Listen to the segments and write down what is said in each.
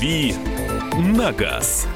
«Дави на газ».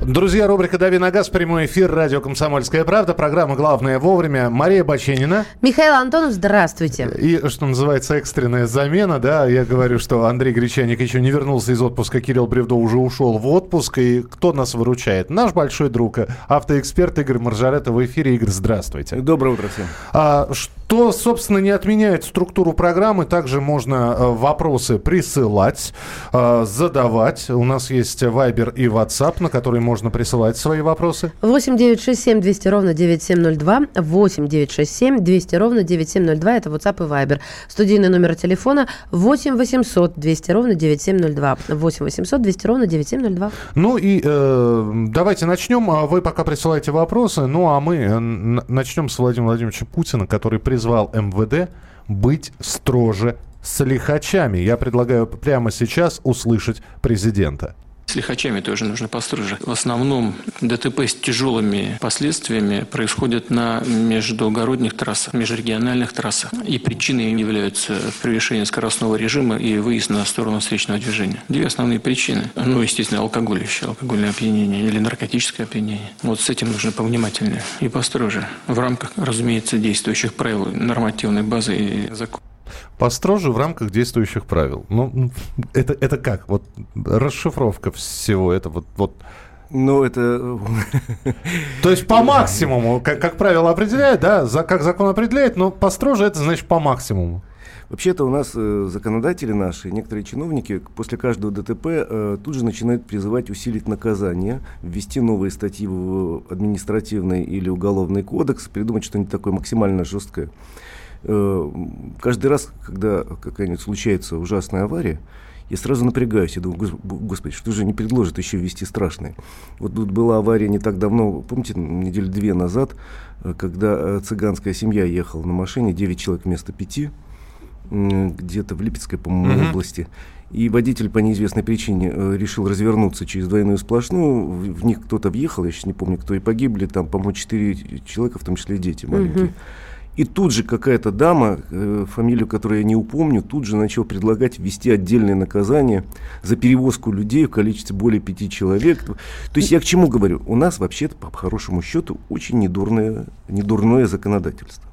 Друзья, рубрика «Дави на газ», прямой эфир, радио «Комсомольская правда», программа «Главное вовремя». Мария Баченина. Михаил Антонов, здравствуйте. И, что называется, экстренная замена, да, я говорю, что Андрей Гречаник еще не вернулся из отпуска, Кирилл Бревдо уже ушел в отпуск, и кто нас выручает? Наш большой друг, автоэксперт Игорь Маржарета в эфире. Игорь, здравствуйте. Доброе утро всем. А, что, собственно, не отменяет структуру программы, также можно э, вопросы присылать, э, задавать. У нас есть Viber и WhatsApp, на которые можно присылать свои вопросы. 8 9 6 7 200 ровно 9702. 8 9 6 7 200 ровно 9702. Это WhatsApp и Viber. Студийный номер телефона 8 800 200 ровно 9702. 8 800 200 ровно 9702. Ну и э, давайте начнем. А вы пока присылаете вопросы. Ну а мы э, начнем с Владимира Владимировича Путина, который призвал МВД быть строже с лихачами. Я предлагаю прямо сейчас услышать президента. С лихачами тоже нужно построже. В основном ДТП с тяжелыми последствиями происходят на междугородних трассах, межрегиональных трассах. И причиной являются превышение скоростного режима и выезд на сторону встречного движения. Две основные причины. Ну, естественно, алкоголь еще, алкогольное опьянение или наркотическое опьянение. Вот с этим нужно повнимательнее и построже. В рамках, разумеется, действующих правил нормативной базы и закона построже в рамках действующих правил. Ну, это, это как? Вот расшифровка всего этого. Вот, вот. Ну, это... То есть по максимуму, как, как правило определяет, да, за, как закон определяет, но построже это значит по максимуму. Вообще-то у нас э, законодатели наши, некоторые чиновники после каждого ДТП э, тут же начинают призывать усилить наказание, ввести новые статьи в административный или уголовный кодекс, придумать что-нибудь такое максимально жесткое. Э, каждый раз, когда какая-нибудь случается ужасная авария, я сразу напрягаюсь. Я думаю, господи, что же не предложат еще ввести страшное? Вот тут была авария не так давно, помните, неделю две назад, э, когда э, цыганская семья ехала на машине, 9 человек вместо 5, где-то в Липецкой, по-моему, mm-hmm. области. И водитель по неизвестной причине решил развернуться через двойную сплошную. В, них кто-то въехал, я сейчас не помню, кто и погибли. Там, по-моему, 4 человека, в том числе дети маленькие. Mm-hmm. И тут же какая-то дама, э, фамилию которой я не упомню, тут же начала предлагать ввести отдельное наказание за перевозку людей в количестве более пяти человек. То есть я к чему говорю? У нас вообще-то, по хорошему счету, очень недурное, недурное законодательство.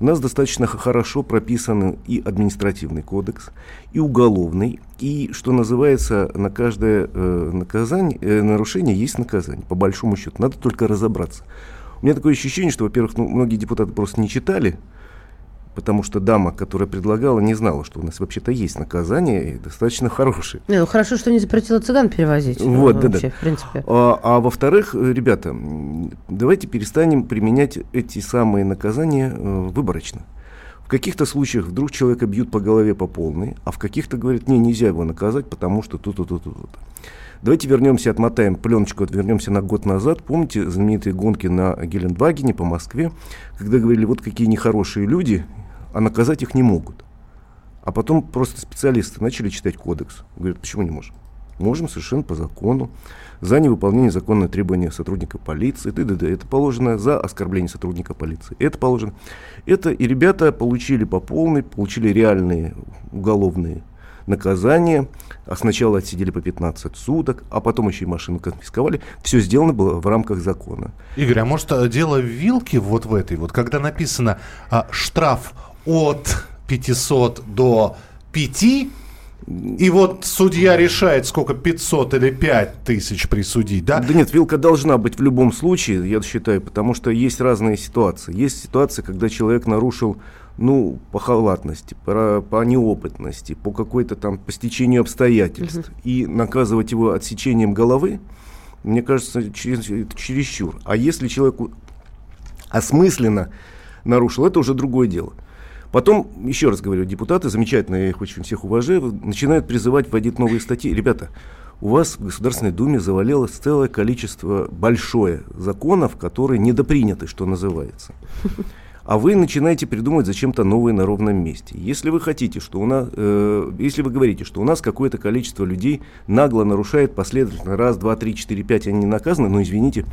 У нас достаточно хорошо прописан и административный кодекс, и уголовный, и, что называется, на каждое э, наказание, э, нарушение есть наказание, по большому счету. Надо только разобраться. У меня такое ощущение, что, во-первых, ну, многие депутаты просто не читали, потому что дама, которая предлагала, не знала, что у нас вообще-то есть наказание, и достаточно хорошее. Не, ну хорошо, что не запретила цыган перевозить. Вот, да, вообще, да. В принципе. А, а во-вторых, ребята, давайте перестанем применять эти самые наказания э, выборочно. В каких-то случаях вдруг человека бьют по голове по полной, а в каких-то говорят, не, нельзя его наказать, потому что тут-то, тут-то, тут-то. Давайте вернемся, отмотаем пленочку, вернемся на год назад. Помните знаменитые гонки на Гелендвагене по Москве, когда говорили, вот какие нехорошие люди, а наказать их не могут. А потом просто специалисты начали читать кодекс. Говорят, почему не можем? Можем совершенно по закону. За невыполнение законного требования сотрудника полиции. Т -д -д. Это положено за оскорбление сотрудника полиции. Это положено. Это и ребята получили по полной, получили реальные уголовные наказание. А сначала отсидели по 15 суток, а потом еще и машину конфисковали. Все сделано было в рамках закона. Игорь, а может э, дело в вилке вот в этой? Вот когда написано а, штраф от 500 до 5, и вот судья решает, сколько 500 или 5 тысяч присудить, да? Да нет, вилка должна быть в любом случае, я считаю, потому что есть разные ситуации. Есть ситуация, когда человек нарушил ну, по халатности, по, по неопытности, по какой-то там, по стечению обстоятельств, угу. и наказывать его отсечением головы, мне кажется, через, чересчур. А если человеку осмысленно нарушил, это уже другое дело. Потом, еще раз говорю, депутаты, замечательно, я их очень всех уважаю, начинают призывать вводить новые статьи. Ребята, у вас в Государственной Думе завалилось целое количество большое законов, которые недоприняты, что называется а вы начинаете придумывать зачем-то новые на ровном месте. Если вы хотите, что у нас, э, если вы говорите, что у нас какое-то количество людей нагло нарушает последовательно раз, два, три, четыре, пять, они не наказаны, но извините,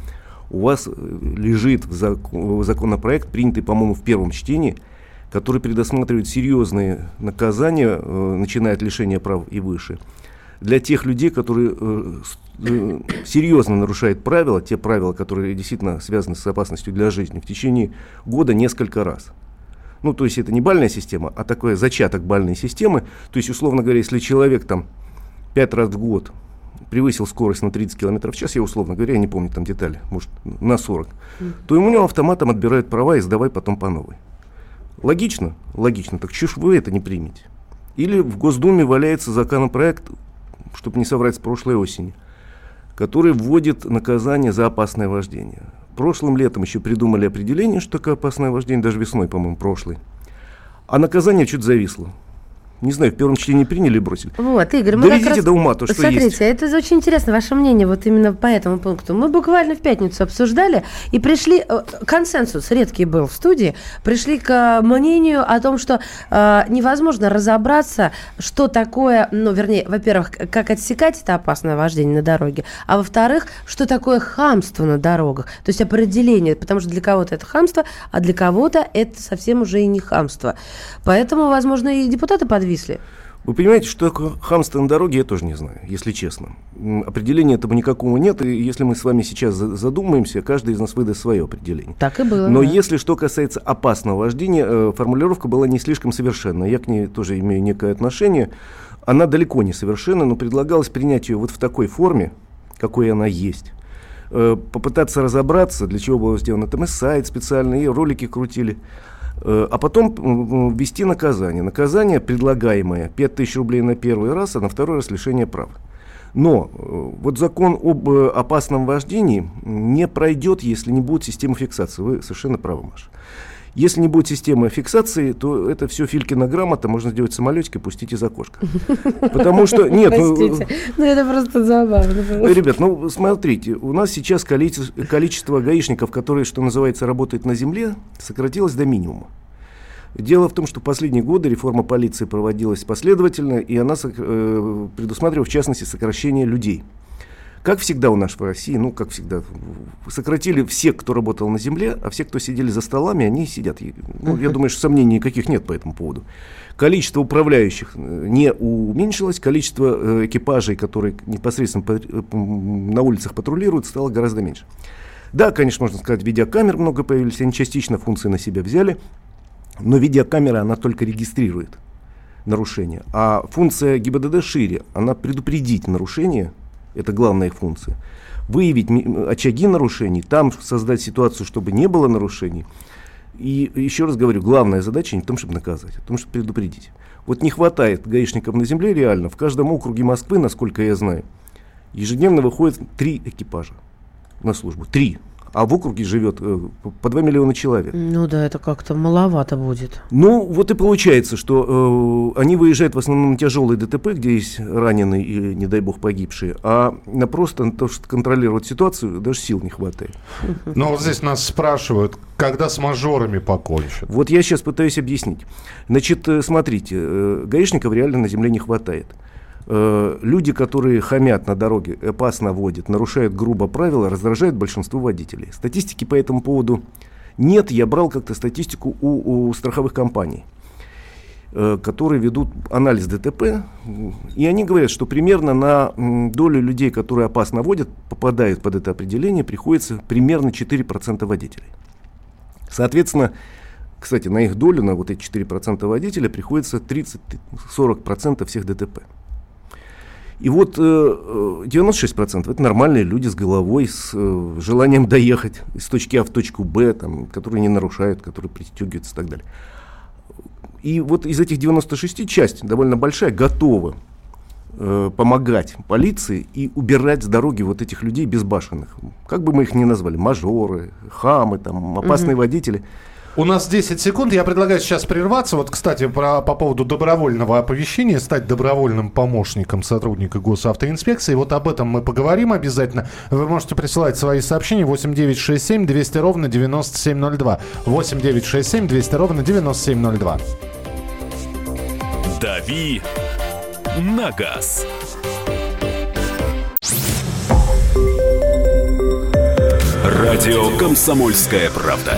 у вас э, лежит в, зак в законопроект, принятый, по-моему, в первом чтении, который предусматривает серьезные наказания, э, начиная от лишения прав и выше, для тех людей, которые э, э, серьезно нарушают правила, те правила, которые действительно связаны с опасностью для жизни, в течение года несколько раз. Ну, то есть это не бальная система, а такой зачаток бальной системы. То есть, условно говоря, если человек там пять раз в год превысил скорость на 30 км в час, я условно говоря, я не помню там детали, может на 40, mm. то ему автоматом отбирают права и сдавай потом по новой. Логично? Логично. Так чего ж вы это не примете? Или в Госдуме валяется законопроект, чтобы не соврать с прошлой осени, который вводит наказание за опасное вождение. Прошлым летом еще придумали определение, что такое опасное вождение, даже весной, по-моему, прошлой. А наказание чуть зависло не знаю, в первом чтении приняли и бросили. Вот, Игорь, мы Доведите раз... до ума то, что Смотрите, есть. это очень интересно, ваше мнение вот именно по этому пункту. Мы буквально в пятницу обсуждали и пришли, э, консенсус редкий был в студии, пришли к мнению о том, что э, невозможно разобраться, что такое, ну, вернее, во-первых, как отсекать это опасное вождение на дороге, а во-вторых, что такое хамство на дорогах, то есть определение, потому что для кого-то это хамство, а для кого-то это совсем уже и не хамство. Поэтому, возможно, и депутаты подвинули подвисли. Вы понимаете, что такое хамство на дороге, я тоже не знаю, если честно. Определения этого никакого нет, и если мы с вами сейчас задумаемся, каждый из нас выдаст свое определение. Так и было. Но да. если что касается опасного вождения, э, формулировка была не слишком совершенна. Я к ней тоже имею некое отношение. Она далеко не совершенна, но предлагалось принять ее вот в такой форме, какой она есть э, попытаться разобраться, для чего было сделано. Там и сайт специальный, и ролики крутили. Э, а потом ввести наказание. Наказание предлагаемое 5000 рублей на первый раз, а на второй раз лишение прав. Но э, вот закон об э, опасном вождении не пройдет, если не будет системы фиксации. Вы совершенно правы, Маша. Если не будет системы фиксации, то это все Филькина грамота можно сделать самолетик и пустить из окошка. Потому что, нет, ну, ну это просто забавно. Ребят, ну смотрите, у нас сейчас количество, гаишников, которые, что называется, работают на земле, сократилось до минимума. Дело в том, что в последние годы реформа полиции проводилась последовательно, и она э, предусматривала, в частности, сокращение людей. Как всегда у нас в России, ну, как всегда, сократили всех, кто работал на земле, а все, кто сидели за столами, они сидят. Ну, я думаю, что сомнений никаких нет по этому поводу. Количество управляющих э, не уменьшилось, количество э, экипажей, которые непосредственно на улицах патрулируют, стало гораздо меньше. Да, конечно, можно сказать, видеокамер много появились, они частично функции на себя взяли, но видеокамера, она только регистрирует нарушение. А функция ГИБДД шире, она предупредить нарушение, это главная их функция. Выявить очаги нарушений, там создать ситуацию, чтобы не было нарушений. И еще раз говорю, главная задача не в том, чтобы наказать, а в том, чтобы предупредить. Вот не хватает гаишников на земле реально. В каждом округе Москвы, насколько я знаю, ежедневно выходит три экипажа на службу. Три а в округе живет э, по 2 миллиона человек. Ну да, это как-то маловато будет. Ну, вот и получается, что э, они выезжают в основном на тяжелые ДТП, где есть раненые и, не дай бог, погибшие, а на просто на то, что контролировать ситуацию, даже сил не хватает. Ну, вот здесь нас спрашивают, когда с мажорами покончат? Вот я сейчас пытаюсь объяснить. Значит, э, смотрите, э, гаишников реально на земле не хватает. Э, люди, которые хамят на дороге, опасно водят, нарушают грубо правила, раздражают большинство водителей. Статистики по этому поводу нет. Я брал как-то статистику у, у страховых компаний э, которые ведут анализ ДТП, и они говорят, что примерно на долю людей, которые опасно водят, попадают под это определение, приходится примерно 4% водителей. Соответственно, кстати, на их долю, на вот эти 4% водителей, приходится 30-40% всех ДТП. И вот э, 96% э, это нормальные люди с головой, с э, желанием доехать из точки А в точку Б, там, которые не нарушают, которые пристегиваются и так далее. И вот из этих 96 часть довольно большая готова э, помогать полиции и убирать с дороги вот этих людей безбашенных. Как бы мы их ни назвали, мажоры, хамы, там, опасные угу. водители – у нас 10 секунд. Я предлагаю сейчас прерваться. Вот, кстати, про, по поводу добровольного оповещения, стать добровольным помощником сотрудника госавтоинспекции. Вот об этом мы поговорим обязательно. Вы можете присылать свои сообщения 8967 200 ровно 9702. 8967 200 ровно 9702. Дави на газ. Радио «Комсомольская правда».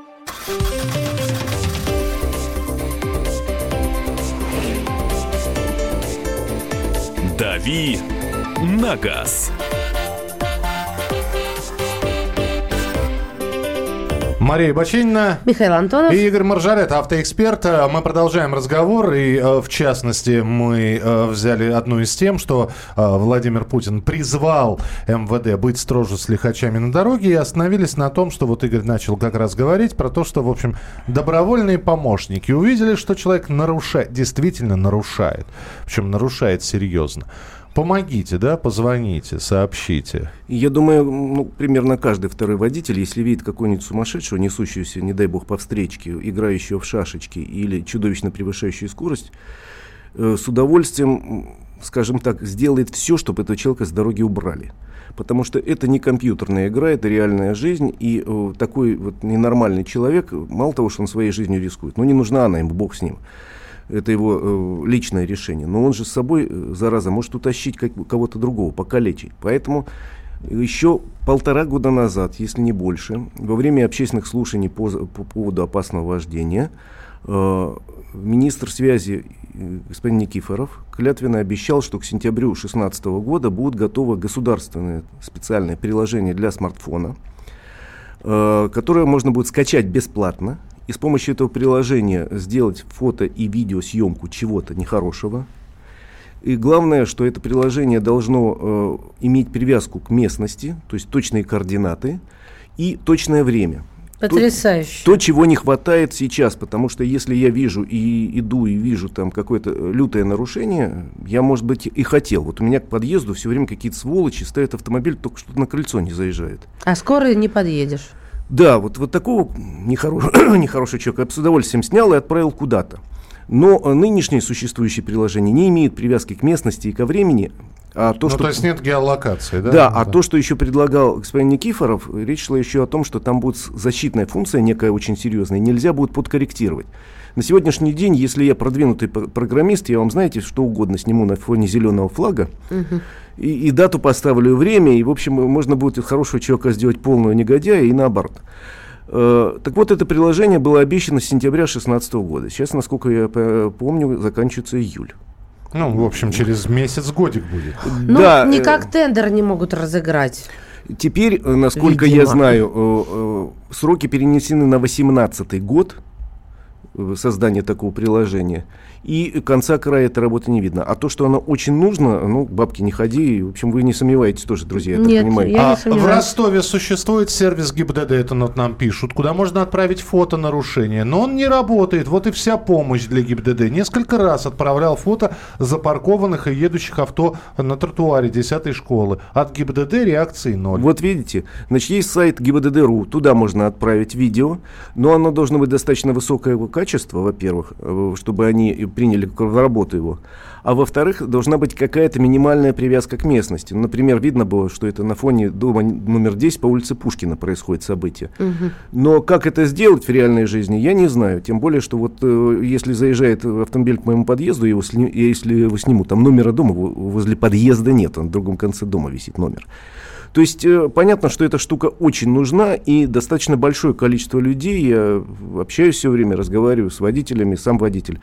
«Дави на газ». Мария Бачинина. Михаил Антонов. И Игорь Маржарет, автоэксперт. Э, мы продолжаем разговор. И, э, в частности, мы э, взяли одну из тем, что Владимир Путин призвал МВД быть строже с лихачами на дороге. И остановились на том, что вот Игорь начал как раз говорить про то, что, в общем, добровольные помощники увидели, что человек нарушает, действительно нарушает. Причем нарушает серьезно. Помогите, да, позвоните, сообщите. Я думаю, ну, примерно каждый второй водитель, если видит какого-нибудь сумасшедшего, несущегося, не дай бог, по встречке, играющего в шашечки или чудовищно превышающую скорость, э, с удовольствием, скажем так, сделает все, чтобы этого человека с дороги убрали. Потому что это не компьютерная игра, это реальная жизнь, и э, такой вот ненормальный человек, мало того, что он своей жизнью рискует, но не нужна она ему, бог с ним это его э, личное решение. Но он же с собой, э, зараза, может утащить как, кого-то другого, покалечить. Поэтому еще полтора года назад, если не больше, во время общественных слушаний по, по поводу опасного вождения, э, министр связи э, господин Никифоров клятвенно обещал, что к сентябрю 2016 года будут готовы государственные специальные приложения для смартфона, э, которое можно будет скачать бесплатно и с помощью этого приложения сделать фото и видеосъемку чего-то нехорошего. И главное, что это приложение должно э, иметь привязку к местности, то есть точные координаты и точное время. Потрясающе. То, то, чего не хватает сейчас, потому что если я вижу и иду и вижу там какое-то лютое нарушение, я, может быть, и хотел. Вот у меня к подъезду все время какие-то сволочи ставят автомобиль, только что на крыльцо не заезжает. А скоро не подъедешь. Да, вот, вот такого нехорошего, нехорошего человека я бы с удовольствием снял и отправил куда-то. Но э, нынешние существующие приложения не имеют привязки к местности и ко времени. А то, ну, что... то есть нет геолокации, да? Да, да, а то, что еще предлагал господин Никифоров, речь шла еще о том, что там будет защитная функция некая очень серьезная, нельзя будет подкорректировать. На сегодняшний день, если я продвинутый программист, я вам, знаете, что угодно сниму на фоне зеленого флага, угу. и, и дату поставлю, и время, и, в общем, можно будет из хорошего человека сделать полного негодяя, и наоборот. Uh, так вот, это приложение было обещано с сентября 2016 года. Сейчас, насколько я помню, заканчивается июль. Ну, в общем, через месяц годик будет. Ну, да, никак э... тендер не могут разыграть. Теперь, э, насколько Видимо. я знаю, э, э, сроки перенесены на 2018 год. Создания такого приложения. И конца края этой работы не видно. А то, что оно очень нужно, ну, бабки не ходи. В общем, вы не сомневаетесь тоже, друзья, я Нет, так понимаю. Я а в Ростове существует сервис ГИБДД, это вот нам пишут, куда можно отправить фото нарушения. Но он не работает. Вот и вся помощь для ГИБДД. Несколько раз отправлял фото запаркованных и едущих авто на тротуаре 10 школы. От ГИБДД реакции ноль. Вот видите, значит, есть сайт ГИБДД.ру, туда можно отправить видео, но оно должно быть достаточно высокое качества, во-первых, э, чтобы они приняли в работу его. А во-вторых, должна быть какая-то минимальная привязка к местности. Ну, например, видно было, что это на фоне дома номер 10 по улице Пушкина происходит событие. Угу. Но как это сделать в реальной жизни, я не знаю. Тем более, что вот э, если заезжает автомобиль к моему подъезду, его сни, если его сниму, там номера дома возле подъезда нет, он в другом конце дома висит номер. То есть э, понятно, что эта штука очень нужна, и достаточно большое количество людей, я общаюсь все время, разговариваю с водителями, сам водитель,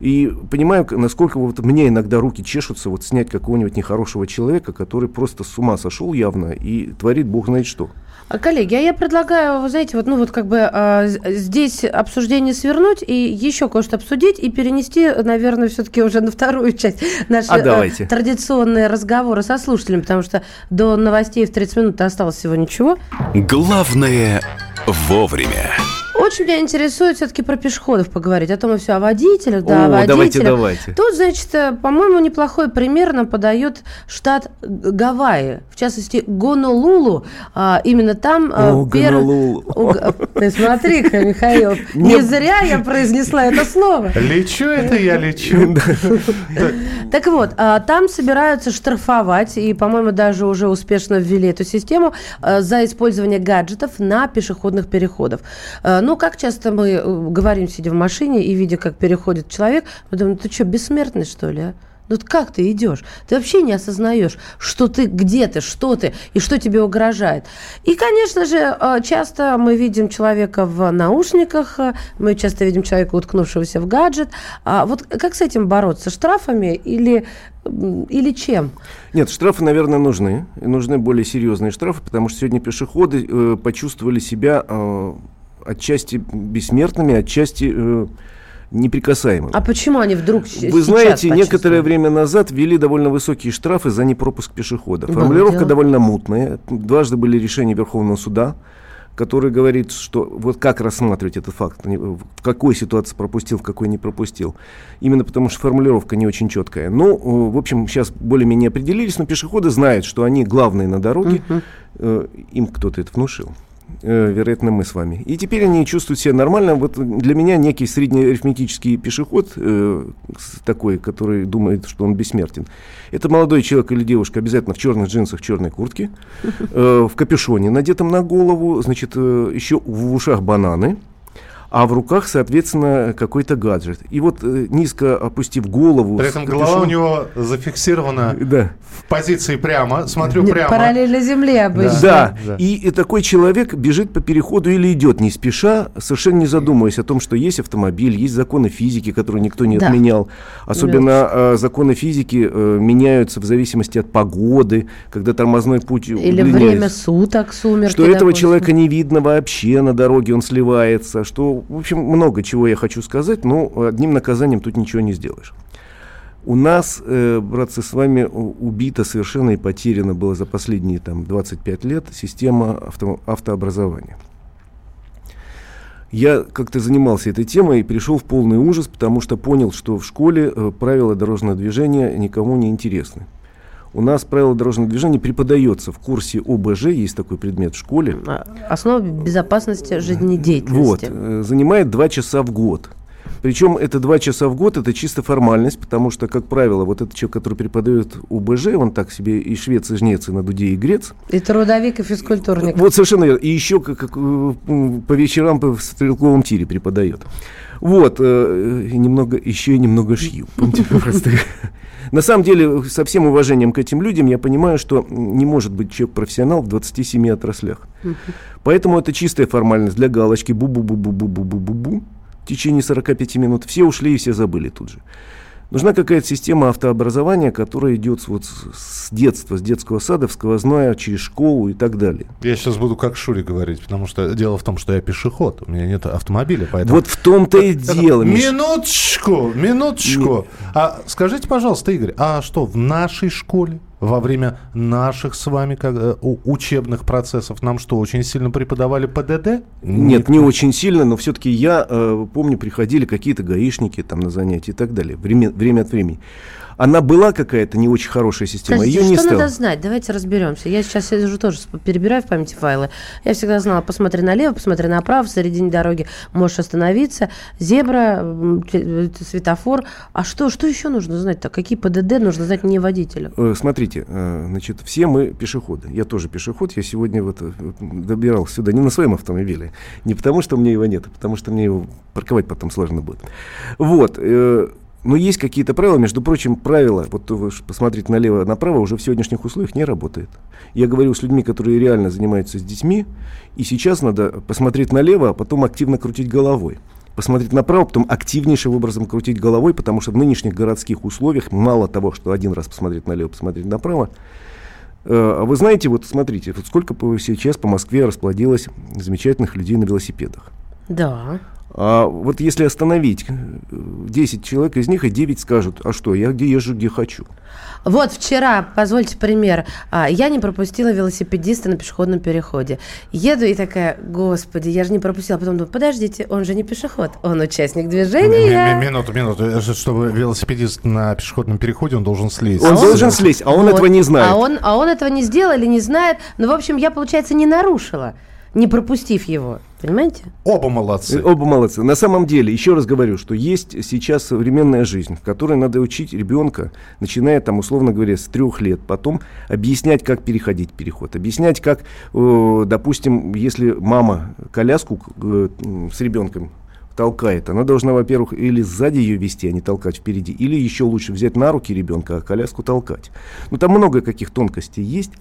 и понимаю, насколько вот мне иногда руки чешутся вот снять какого-нибудь нехорошего человека, который просто с ума сошел явно и творит бог знает что. А, коллеги, а я предлагаю, вы знаете, вот, ну вот как бы а, здесь обсуждение свернуть и еще кое-что обсудить и перенести, наверное, все-таки уже на вторую часть нашей а, а, традиционные разговоры со слушателями, потому что до новостей в 30 минут осталось всего ничего. Главное вовремя. Очень меня интересует все-таки про пешеходов поговорить. А то мы все о водителях, да, О, о водителях. давайте, давайте. Тут, значит, э, по-моему, неплохой пример нам подает штат Гавайи. В частности, Гонолулу. А, именно там... О, пер- Гонолулу. Ты смотри-ка, Михаил, не зря я произнесла это слово. Лечу это я лечу. Так вот, а, там собираются штрафовать, и, по-моему, даже уже успешно ввели эту систему а, за использование гаджетов на пешеходных переходах. А, Ну, как часто мы э, говорим, сидя в машине и видя, как переходит человек, мы думаем, ты что, бессмертный, что ли, а? Ну вот как ты идешь? Ты вообще не осознаешь, что ты, где ты, что ты и что тебе угрожает. И, конечно же, э, часто мы видим человека в наушниках, э, мы часто видим человека, уткнувшегося в гаджет. А вот как с этим бороться? Штрафами или, или чем? Нет, штрафы, наверное, нужны. И нужны более серьезные штрафы, потому что сегодня пешеходы э, почувствовали себя э, отчасти бессмертными, отчасти э, неприкасаемыми. А почему они вдруг Вы знаете, некоторое время назад ввели довольно высокие штрафы за непропуск пешехода. Формулировка дело. довольно мутная. Дважды были решения Верховного суда, который говорит, что вот как рассматривать этот факт, в какой ситуации пропустил, в какой не пропустил. Именно потому что формулировка не очень четкая. Ну, э, в общем, сейчас более-менее определились, но пешеходы знают, что они главные на дороге. Э, Им кто-то это внушил. Э, Вероятно, мы с вами. И теперь они чувствуют себя нормально. Вот для меня некий среднеарифметический пешеход, э, такой, который думает, что он бессмертен, это молодой человек или девушка обязательно в черных джинсах, черной куртке, э, в капюшоне, надетом на голову, значит, э, еще в ушах бананы, а в руках, соответственно, какой-то гаджет. И вот э, низко опустив голову... При этом голова у него зафиксирована Да. в позиции прямо. Смотрю Не, прямо. Параллельно земле обычно. Да, Да. И, и такой человек бежит по переходу или идет не спеша, совершенно не задумываясь о том, что есть автомобиль, есть законы физики, которые никто не Да. отменял. Особенно э, законы физики э, меняются в зависимости от погоды, когда тормозной путь Или удлиняется. время суток, сумерки. Что этого допустим. человека не видно вообще на дороге, он сливается. Что, в общем, много чего я хочу сказать, но одним наказанием тут ничего не сделаешь. У нас, э, братцы, с вами убита совершенно и потеряна была за последние там, 25 лет система авто, автообразования. Я как-то занимался этой темой и пришел в полный ужас, потому что понял, что в школе э, правила дорожного движения никому не интересны. У нас правила дорожного движения преподается в курсе ОБЖ, есть такой предмет в школе. А, Основа безопасности Вот, жизнедеятельности. э, занимает два часа в год. Причем это два часа в год, это чисто формальность, потому что, как правило, вот этот человек, который преподает УБЖ, он так себе и швец, и жнец, и на дуде, и грец. И трудовик, и физкультурник. Вот совершенно верно. И еще как, как, э, по вечерам по- в стрелковом тире преподает. Вот, э, немного, еще и немного шью. Помните, просто. На самом деле, со всем уважением к этим людям, я понимаю, что не может быть человек профессионал в 27 отраслях. Поэтому это чистая формальность для галочки. Бу-бу-бу-бу-бу-бу-бу-бу. В течение 45 минут все ушли и все забыли тут же. Нужна какая-то система автообразования, которая идет вот, с детства, с детского сада, в сквозное, через школу и так далее. Я сейчас буду как Шури говорить, потому что дело в том, что я пешеход, у меня нет автомобиля, поэтому... Вот в том-то и дело. Минуточку, минуточку. А скажите, пожалуйста, Игорь, а что в нашей школе во время наших с вами как, э, учебных процессов нам что, очень сильно преподавали ПДД? Нет, не очень сильно, но все-таки я э, помню, приходили какие-то гаишники там на занятия и так далее, время, время от времени. Она была какая-то не очень хорошая система, Подождите, ее не что стало. надо знать? Давайте разберемся. Я сейчас сижу тоже, сп- перебираю в памяти файлы. Я всегда знала, посмотри налево, посмотри направо, в середине дороги можешь остановиться. Зебра, э, светофор. А что, что еще нужно знать-то? Какие ПДД нужно знать не водителю? Э, Смотрите, э, значит, все мы пешеходы. Я тоже пешеход. Я сегодня вот добирался сюда не на своем автомобиле, не потому что у меня его нет, а потому что мне его парковать потом сложно будет. Вот. Но есть какие-то правила, между прочим, правила, вот вы посмотрите налево-направо, уже в сегодняшних условиях не работает. Я говорю с людьми, которые реально занимаются с детьми, и сейчас надо посмотреть налево, а потом активно крутить головой. Посмотреть направо, потом активнейшим образом крутить головой, потому что в нынешних городских условиях мало того, что один раз посмотреть налево, посмотреть направо, Э, А вы знаете, вот смотрите, вот сколько сейчас по Москве расплодилось замечательных людей на велосипедах. Да. А вот если остановить 10 человек из них, и 9 скажут, а что, я где езжу, где хочу. Вот вчера, позвольте пример, а, я не пропустила велосипедиста на пешеходном переходе. Еду и такая, господи, я же не пропустила. Потом думаю, подождите, он же не пешеход, он участник движения. Минуту, минуту. Э, чтобы велосипедист на пешеходном переходе, он должен слезть. Он должен слезть, а он Вот. этого не знает. А он, а он этого не сделал или не знает. Ну, в общем, я, получается, не нарушила, не пропустив его. Понимаете? Оба молодцы. Э, Оба молодцы. На самом деле, еще раз говорю, что есть сейчас современная жизнь, в которой надо учить ребенка, начиная там, условно говоря, с трех лет, потом объяснять, как переходить переход, объяснять, как, э, допустим, если мама коляску э, с ребенком толкает, она должна, во-первых, или сзади ее вести, а не толкать впереди, или еще лучше взять на руки ребенка, а коляску толкать. Ну, там много каких тонкостей есть.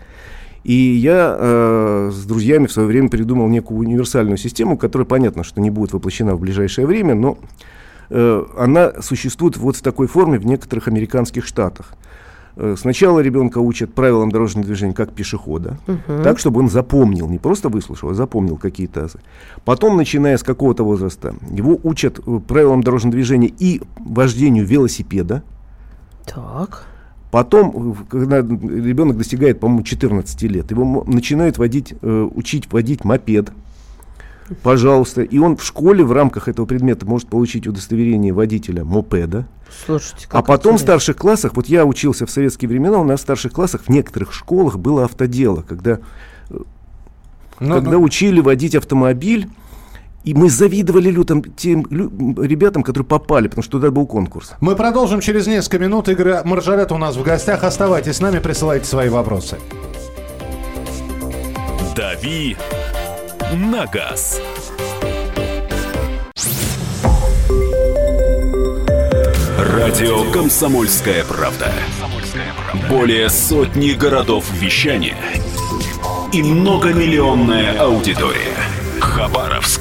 И я э, с друзьями в свое время придумал некую универсальную систему, которая, понятно, что не будет воплощена в ближайшее время, но э, она существует вот в такой форме в некоторых американских штатах. Э, Сначала ребенка учат правилам дорожного движения как пешехода, так, чтобы он запомнил, не просто выслушал, а запомнил какие-то азы. Потом, начиная с какого-то возраста, его учат э, правилам дорожного движения и вождению велосипеда. Так. Потом, э, когда ребенок достигает, по-моему, 14 лет, его начинают водить, э, учить водить мопед. Пожалуйста. И он в школе в рамках этого предмета может получить удостоверение водителя мопеда. Слушайте, а потом в интересно. старших классах, вот я учился в советские времена, у нас в старших классах в некоторых школах было автодело, когда, Ну, когда ну, учили водить автомобиль. И мы завидовали лютым тем лю- ребятам, которые попали, потому что туда был конкурс. Мы продолжим через несколько минут. Игорь Маржарет у нас в гостях. Оставайтесь с нами, присылайте свои вопросы. «Дави на газ». Радио «Комсомольская правда». Более сотни городов вещания и многомиллионная аудитория. Хабаровск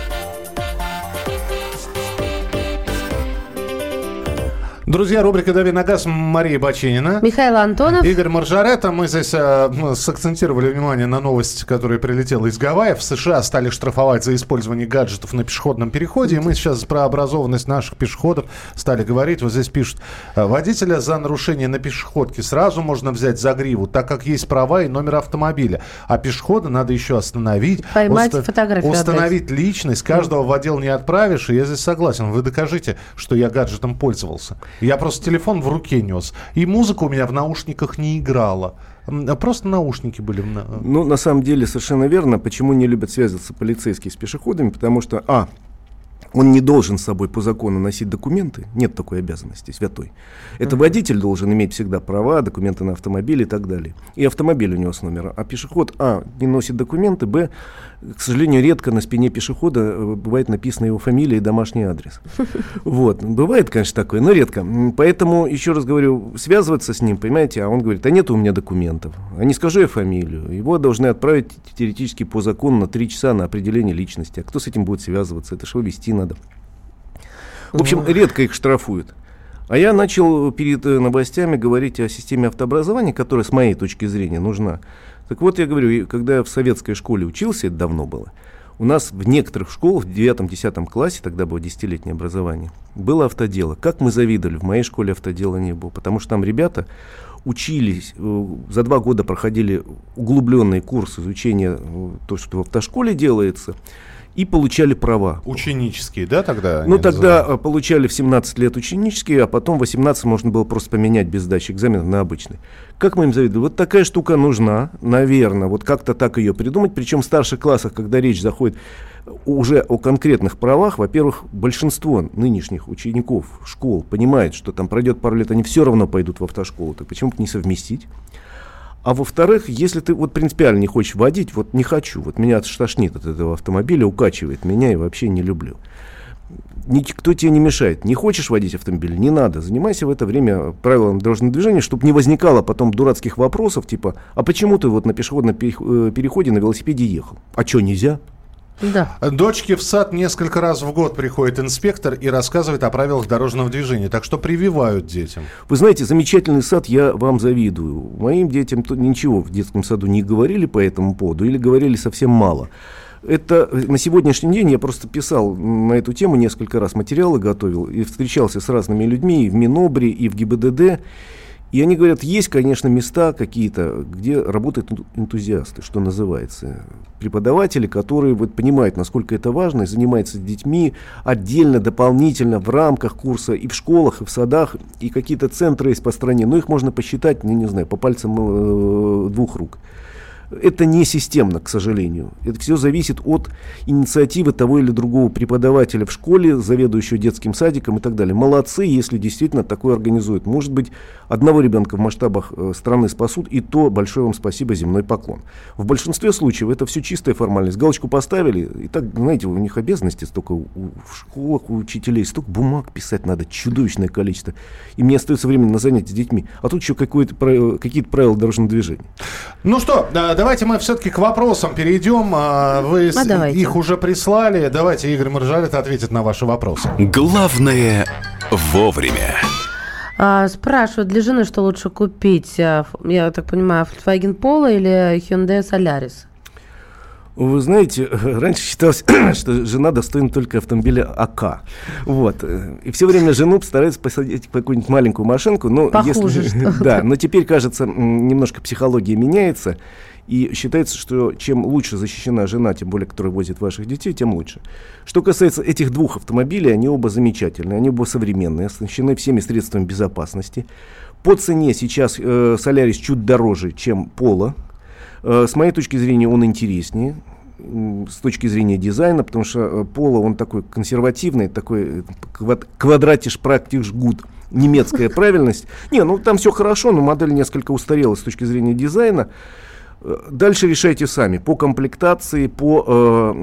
Друзья, рубрика «Дави на газ» Мария Бачинина. Михаил Антонов. Игорь Маржарета. Мы здесь э, ну, сакцентировали внимание на новость, которая прилетела из Гавайев. В США стали штрафовать за использование гаджетов на пешеходном переходе. И мы сейчас про образованность наших пешеходов стали говорить. Вот здесь пишут. э, Водителя за нарушение на пешеходке сразу можно взять за гриву, так как есть права и номер автомобиля. А пешехода надо еще остановить. Поймать, фотографию Установить личность. Каждого в отдел не отправишь. И я здесь согласен. Вы докажите, что я гаджетом пользовался. Я просто телефон в руке нес. И музыка у меня в наушниках не играла. Просто наушники были. на- Ну, на самом деле, совершенно верно. Почему не любят связываться полицейские с пешеходами? Потому что, а, он не должен с собой по закону носить документы. Нет такой обязанности, святой. Это водитель должен иметь всегда права, документы на автомобиль и так далее. И автомобиль у него с номера. А пешеход, а, не носит документы, б, к сожалению, редко на спине пешехода э, бывает написана его фамилия и домашний адрес. Вот. Бывает, конечно, такое, но редко. Поэтому, еще раз говорю, связываться с ним, понимаете, а он говорит, а нет у меня документов. А не скажу я фамилию. Его должны отправить теоретически по закону на три часа на определение личности. А кто с этим будет связываться? Это что вести надо. В общем, редко их штрафуют. А я начал перед э, новостями говорить о системе автообразования, которая, с моей точки зрения, нужна. Так вот, я говорю, когда я в советской школе учился, это давно было, у нас в некоторых школах, в 9-10 классе, тогда было 10-летнее образование, было автодело. Как мы завидовали, в моей школе автодела не было, потому что там ребята учились, э, за два года проходили углубленный курс изучения э, то, что в автошколе делается, и получали права. Ученические, да, тогда? Ну, тогда назывались? э, получали в 17 лет ученические, а потом в 18 можно было просто поменять без сдачи экзаменов на обычный. Как мы им завидуем? Вот такая штука нужна, наверное, вот как-то так ее придумать. Причем в старших классах, когда речь заходит уже о конкретных правах, во-первых, большинство нынешних учеников школ понимает, что там пройдет пару лет, они все равно пойдут в автошколу, так почему бы не совместить? А во-вторых, если ты вот принципиально не хочешь водить, вот не хочу, вот меня тошнит от этого автомобиля, укачивает меня и вообще не люблю. Никто тебе не мешает. Не хочешь водить автомобиль? Не надо. Занимайся в это время правилами дорожного движения, чтобы не возникало потом дурацких вопросов, типа, а почему ты вот на пешеходном э, переходе на велосипеде ехал? А что, нельзя? Да. Дочке в сад несколько раз в год приходит инспектор и рассказывает о правилах дорожного движения. Так что прививают детям. Вы знаете, замечательный сад, я вам завидую. Моим детям ничего в детском саду не говорили по этому поводу или говорили совсем мало. Это на сегодняшний день я просто писал на эту тему несколько раз материалы готовил и встречался с разными людьми и в Минобре, и в ГИБДД. И они говорят, есть, конечно, места какие-то, где работают энтузиасты, что называется. Преподаватели, которые вот, понимают, насколько это важно, и занимаются с детьми отдельно, дополнительно, в рамках курса, и в школах, и в садах, и какие-то центры есть по стране. Но их можно посчитать, не, не знаю, по пальцам э, двух рук. Это не системно, к сожалению. Это все зависит от инициативы того или другого преподавателя в школе, заведующего детским садиком и так далее. Молодцы, если действительно такое организуют. Может быть, одного ребенка в масштабах э, страны спасут, и то большое вам спасибо, земной поклон. В большинстве случаев это все чистая формальность. Галочку поставили, и так, знаете, у них обязанности столько у, в школах, у учителей, столько бумаг писать надо, чудовищное количество. И мне остается время на занятия с детьми. А тут еще какие-то правила дорожного движения. Ну что, давайте мы все-таки к вопросам перейдем. А, вы а их уже прислали. Давайте Игорь Маржарет ответит на ваши вопросы. Главное вовремя. А, спрашивают, для жены что лучше купить? А, я так понимаю, Volkswagen Polo или Hyundai Solaris? Вы знаете, раньше считалось, что жена достойна только автомобиля АК. Вот. И все время жену стараются посадить в какую-нибудь маленькую машинку. Но Похуже если, Да, но теперь, кажется, немножко психология меняется. И считается, что чем лучше защищена жена, тем более, которая возит ваших детей, тем лучше. Что касается этих двух автомобилей, они оба замечательные, они оба современные, оснащены всеми средствами безопасности. По цене сейчас э, Солярис чуть дороже, чем Поло. Э, с моей точки зрения, он интереснее с точки зрения дизайна, потому что э, Поло, он такой консервативный, такой э, quad, quadratisch praktisch gut, немецкая правильность. Не, ну там все хорошо, но модель несколько устарела с точки зрения дизайна. Дальше решайте сами по комплектации, по э,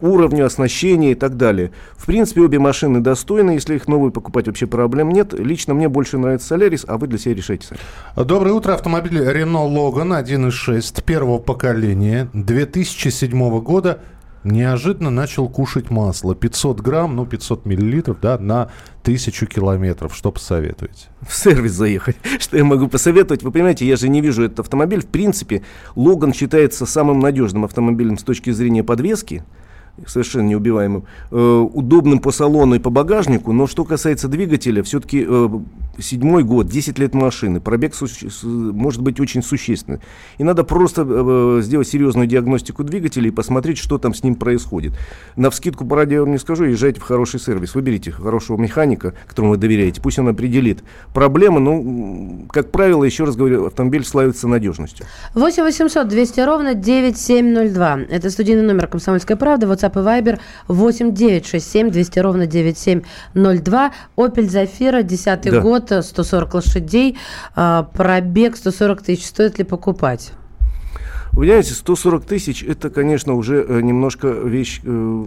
уровню оснащения и так далее. В принципе, обе машины достойны, если их новые покупать вообще проблем нет. Лично мне больше нравится Solaris, а вы для себя решайте сами. Доброе утро. Автомобиль Renault Logan 1.6 первого поколения 2007 года неожиданно начал кушать масло. 500 грамм, ну 500 миллилитров, да, на тысячу километров. Что посоветуете? В сервис заехать. Что я могу посоветовать? Вы понимаете, я же не вижу этот автомобиль. В принципе, Логан считается самым надежным автомобилем с точки зрения подвески совершенно неубиваемым, э, удобным по салону и по багажнику, но что касается двигателя, все-таки э, седьмой год, 10 лет машины, пробег может быть очень существенный. И надо просто э, сделать серьезную диагностику двигателя и посмотреть, что там с ним происходит. На вскидку по радио я вам не скажу, езжайте в хороший сервис, выберите хорошего механика, которому вы доверяете, пусть он определит проблемы, но, как правило, еще раз говорю, автомобиль славится надежностью. 8 800 200 ровно 9702. Это студийный номер «Комсомольская правда». WhatsApp и Viber 8 967 200 ровно 9702. Opel Zafira, 10 да. год, 140 лошадей, а, пробег 140 тысяч. Стоит ли покупать? Вы понимаете, 140 тысяч это, конечно, уже э, немножко вещь э,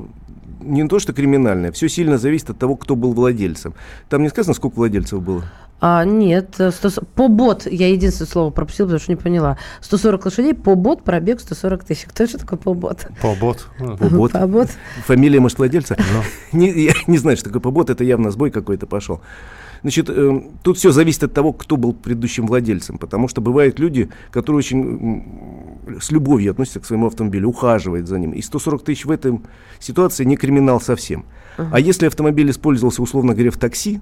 не то, что криминальная, все сильно зависит от того, кто был владельцем. Там не сказано, сколько владельцев было? А, нет, 100, по бот, я единственное слово пропустила, потому что не поняла. 140 лошадей, по бот, пробег 140 тысяч. Кто это такой по бот? По бот. По бот. По бот. Фамилия, может, владельца? Не, я не знаю, что такое по бот, это явно сбой какой-то пошел. Значит, э, тут все зависит от того, кто был предыдущим владельцем, потому что бывают люди, которые очень с любовью относятся к своему автомобилю, ухаживают за ним. И 140 тысяч в этой ситуации не криминал совсем. Uh-huh. А если автомобиль использовался, условно говоря, в такси,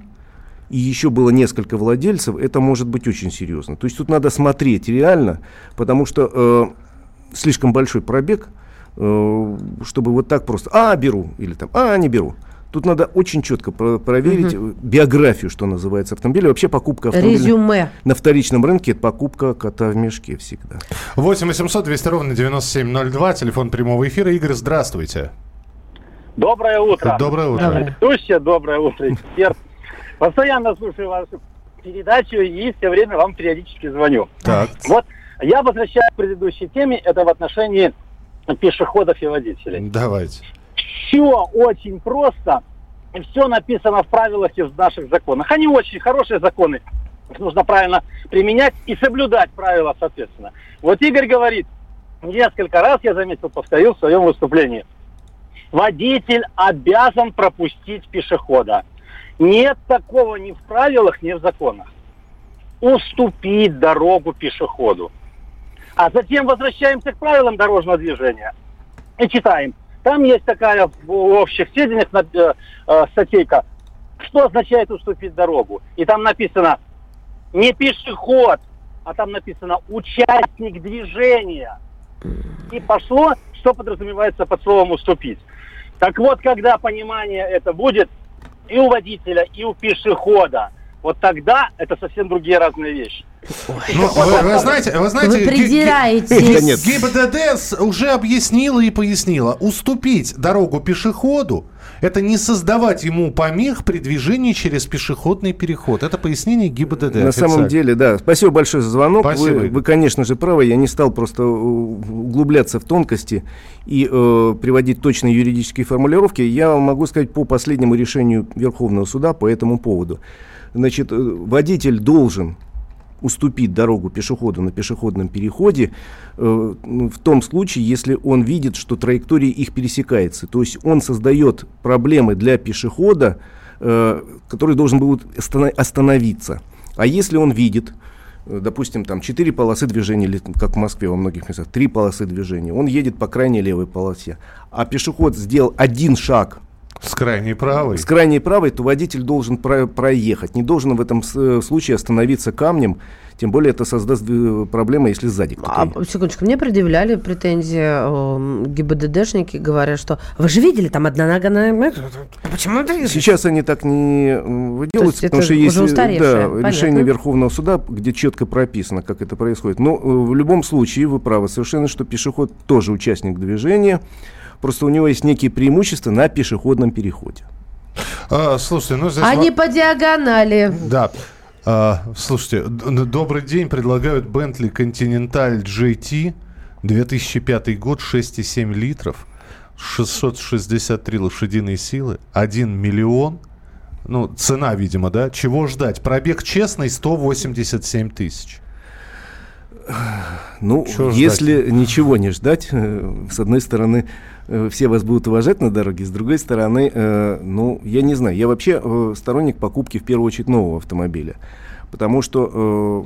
и еще было несколько владельцев, это может быть очень серьезно. То есть тут надо смотреть реально, потому что э, слишком большой пробег, э, чтобы вот так просто, а, беру, или там, а, не беру. Тут надо очень четко про- проверить угу. биографию, что называется, автомобиля. Вообще покупка автомобиля Резюме. на вторичном рынке – это покупка кота в мешке всегда. 8 800 200 ровно 9702, телефон прямого эфира. Игорь, здравствуйте. Доброе утро. Доброе утро. Ведущая, доброе утро, эксперт. Постоянно слушаю вашу передачу и все время вам периодически звоню. Так. Вот я возвращаюсь к предыдущей теме, это в отношении пешеходов и водителей. Давайте. Все очень просто. И все написано в правилах и в наших законах. Они очень хорошие законы. Их нужно правильно применять и соблюдать правила, соответственно. Вот Игорь говорит, несколько раз я заметил, повторил в своем выступлении. Водитель обязан пропустить пешехода. Нет такого ни в правилах, ни в законах. Уступить дорогу пешеходу. А затем возвращаемся к правилам дорожного движения и читаем. Там есть такая в общих сведениях э, э, статейка, что означает уступить дорогу. И там написано не пешеход, а там написано участник движения. И пошло, что подразумевается под словом уступить. Так вот, когда понимание это будет и у водителя, и у пешехода, вот тогда это совсем другие разные вещи. Ну, вы, вы знаете, вы знаете, Вы придираетесь. ГИБДД уже объяснила и пояснила. Уступить дорогу пешеходу – это не создавать ему помех при движении через пешеходный переход. Это пояснение ГИБДД. На самом официально. деле, да. Спасибо большое за звонок. Спасибо. Вы, вы, конечно же, правы. Я не стал просто углубляться в тонкости и э, приводить точные юридические формулировки. Я могу сказать по последнему решению Верховного суда по этому поводу. Значит, э, водитель должен уступить дорогу пешеходу на пешеходном переходе э, ну, в том случае, если он видит, что траектория их пересекается. То есть он создает проблемы для пешехода, э, который должен останов- остановиться. А если он видит, э, допустим, там четыре полосы движения, или как в Москве во многих местах, три полосы движения, он едет по крайней левой полосе, а пешеход сделал один шаг С крайней правой. с крайней правой, то водитель должен про- проехать, не должен в этом э, случае остановиться камнем, тем более это создаст э, проблемы, если сзади А, кто-то. секундочку, мне предъявляли претензии э, ГИБДДшники, говоря, что вы же видели, там одна нога на... Почему это... Сейчас они так не м, выделываются, это потому что есть э, да, понятно. решение Верховного суда, где четко прописано, как это происходит. Но э, в любом случае вы правы совершенно, что пешеход тоже участник движения, просто у него есть некие преимущества на пешеходном переходе. А, слушайте, ну здесь... Они по диагонали. Да. А, слушайте, добрый день. Предлагают Bentley Continental GT, 2005 год, 6,7 литров, 663 лошадиные силы, 1 миллион. Ну, цена, видимо, да? Чего ждать? Пробег честный 187 тысяч. Ну, ждать? если ничего не ждать, э, с одной стороны, э, все вас будут уважать на дороге, с другой стороны, э, ну, я не знаю, я вообще э, сторонник покупки в первую очередь нового автомобиля. Потому что,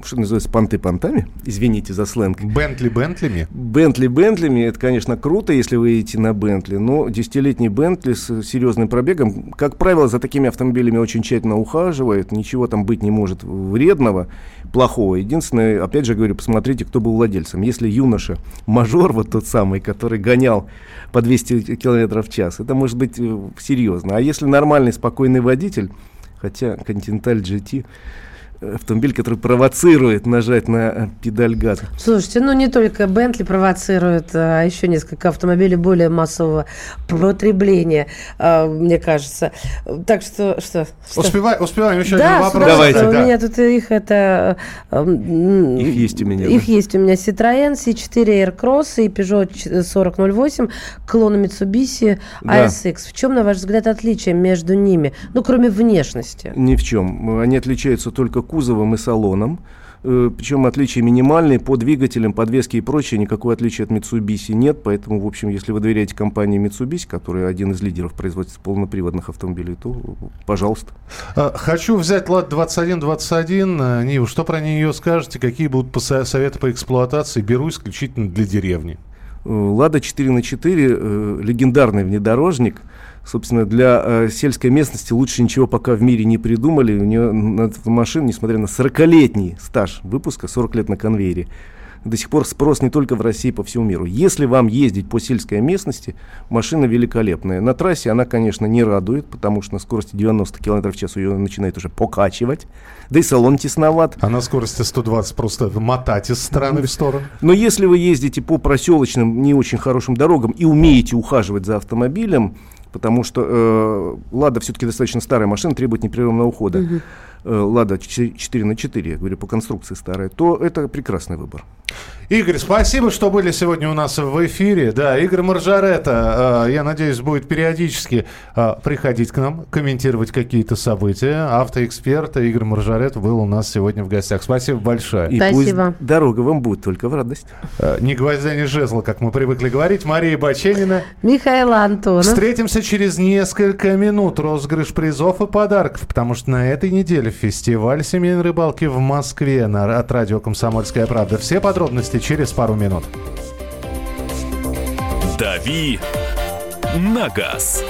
э, что называется, понты понтами, извините за сленг, Бентли Бентлями? Бентли Бентлями, это, конечно, круто, если вы едете на Бентли, но десятилетний Бентли с серьезным пробегом, как правило, за такими автомобилями очень тщательно ухаживают, ничего там быть не может вредного, плохого. Единственное, опять же говорю, посмотрите, кто был владельцем. Если юноша, мажор вот тот самый, который гонял по 200 км в час, это может быть э, серьезно. А если нормальный, спокойный водитель, хотя Continental GT э, автомобиль, который провоцирует нажать на э, педаль газа. Слушайте, ну не только Бентли провоцирует, а еще несколько автомобилей более массового потребления, а, мне кажется. Так что... что, что? Успевай, успеваем еще да, один вопрос. Давайте, У да. меня тут их это... э, Их есть у меня, Их да. есть у меня Citroёn, C4 Aircross и Peugeot ч- 4008, клон Mitsubishi Да. ASX. В чем, на ваш взгляд, отличие между ними? Ну, кроме внешности. Ни в чем. Они отличаются только кузовом и салоном. Э, Причем отличия минимальные по двигателям, подвеске и прочее. Никакого отличия от Mitsubishi нет. Поэтому, в общем, если вы доверяете компании Mitsubishi, которая один из лидеров производства полноприводных автомобилей, то, э, пожалуйста. А, Хочу взять ЛАД 2121. А, Ниву, что про нее скажете? Какие будут советы по эксплуатации? Беру исключительно для деревни. Э, Лада 4 на 4 э, легендарный внедорожник. Собственно, для э, сельской местности лучше ничего пока в мире не придумали. У нее на эту машину, несмотря на 40-летний стаж выпуска, 40 лет на конвейере, до сих пор спрос не только в России, по всему миру. Если вам ездить по сельской местности, машина великолепная. На трассе она, конечно, не радует, потому что на скорости 90 км в час ее начинает уже покачивать. Да и салон тесноват. А на скорости 120 просто мотать из стороны в сторону. Но если вы ездите по проселочным, не очень хорошим дорогам и умеете ухаживать за автомобилем, потому что э, Лада все-таки достаточно старая машина, требует непрерывного ухода, Лада 4 на 4, я говорю, по конструкции старая, то это прекрасный выбор. Игорь, спасибо, что были сегодня у нас в эфире. Да, Игорь Маржарета, э, я надеюсь, будет периодически э, приходить к нам, комментировать какие-то события. Автоэксперт Игорь Маржарет был у нас сегодня в гостях. Спасибо большое. И Спасибо. пусть дорога вам будет только в радость. Э, Ни гвоздя, ни жезла, как мы привыкли говорить. Мария Баченина. Михаил Антонов. Встретимся через несколько минут. Розыгрыш призов и подарков, потому что на этой неделе фестиваль семейной рыбалки в Москве на, от радио «Комсомольская правда». Все подробности через пару минут. «Дави на газ».